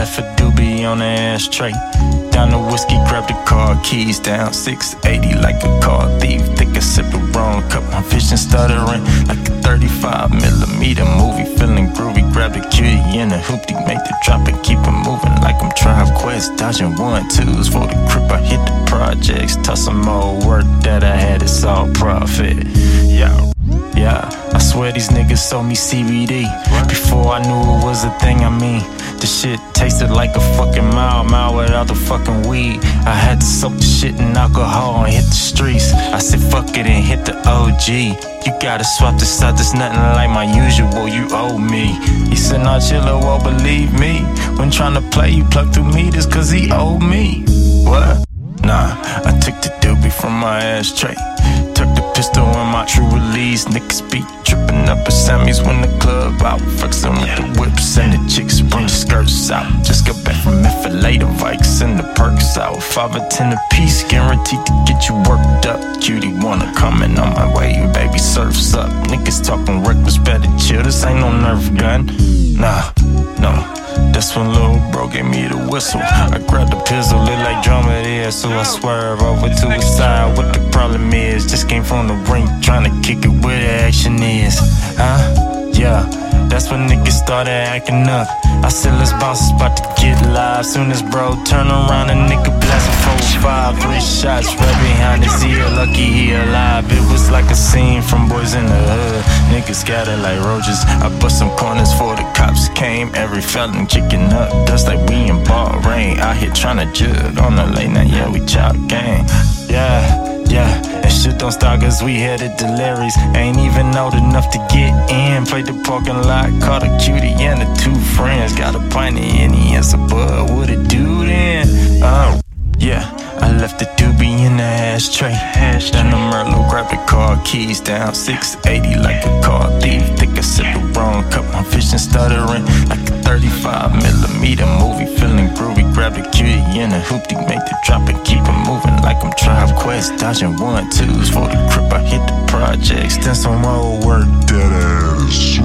left a doobie on the ashtray. Down the whiskey, grab the car keys down 680 like a car thief. Think I sipped the wrong cup, my vision stuttering like a 35 millimeter movie. Feeling groovy, grab the cutie in the hoopty, make the drop and keep it moving like I'm Tribe Quest. Dodging one twos for the crib, I hit the projects. Toss some more work that I had, it's all profit. Swear these niggas sold me CBD before I knew it was a thing. I mean, the shit tasted like a fucking mile, mile without the fucking weed. I had to soak the shit in alcohol and hit the streets. I said fuck it and hit the OG. You gotta swap this out, there's nothing like my usual. You owe me. He said, Nah, chilla, oh, won't believe me. When trying to play, you plug through meters, cause he owed me. What? Nah, I took the doobie from my ashtray. Tuck the pistol in my True Religion. Niggas be tripping up at Sammy's when the club out. Flexing with the whips and the chicks bring the skirts out. Just got back from FLA, the Vikes and the perks out. Five or ten a piece, guaranteed to get you worked up. Cutie wanna coming on my way, baby, surfs up. Niggas talking reckless, better chill. This ain't no nerf gun. Nah. That's when Lil Bro gave me the whistle. I grabbed the pistol, lit like drama there, so I swerve over to his side. What the problem is, just came from the ring, trying to kick it where the action is. Huh? Yeah, that's when niggas started acting up. I said, let's bounce, it's about to get live. Soon as bro turn around, a nigga blasting four, five, three shots right behind his ear. Lucky he alive. It was like a scene from Boys in the Hood. Niggas scattered like roaches. I bust some corners for the cops came. Every felon kicking up dust like we in ball rain. Out here trying to jug on the late night, yeah, we chop gang. Yeah. Yeah, and shit don't stop cause we headed to Larry's. Ain't even old enough to get in. Played the parking lot, caught a cutie and the two friends. Got a pint of Henny and some bud. The Merlot grabbed the car keys down 680 like a car thief. Think I said the wrong cup, my vision stuttering like a 35 millimeter movie. Feeling groovy, grab the cutie in the hoopty, make the drop and keep it moving like I'm Tribe Quest. Dodging one twos for the crib, I hit the projects. Then some old work, dead ass.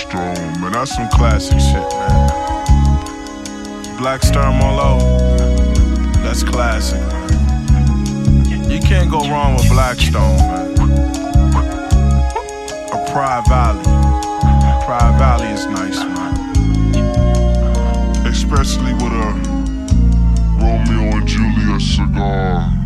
Strong, man. That's some classic shit, man. Black Star Merlot. That's classic. You can't go wrong with Blackstone, man. A Pride Valley. Pride Valley is nice, man. Especially with a Romeo and Juliet cigar.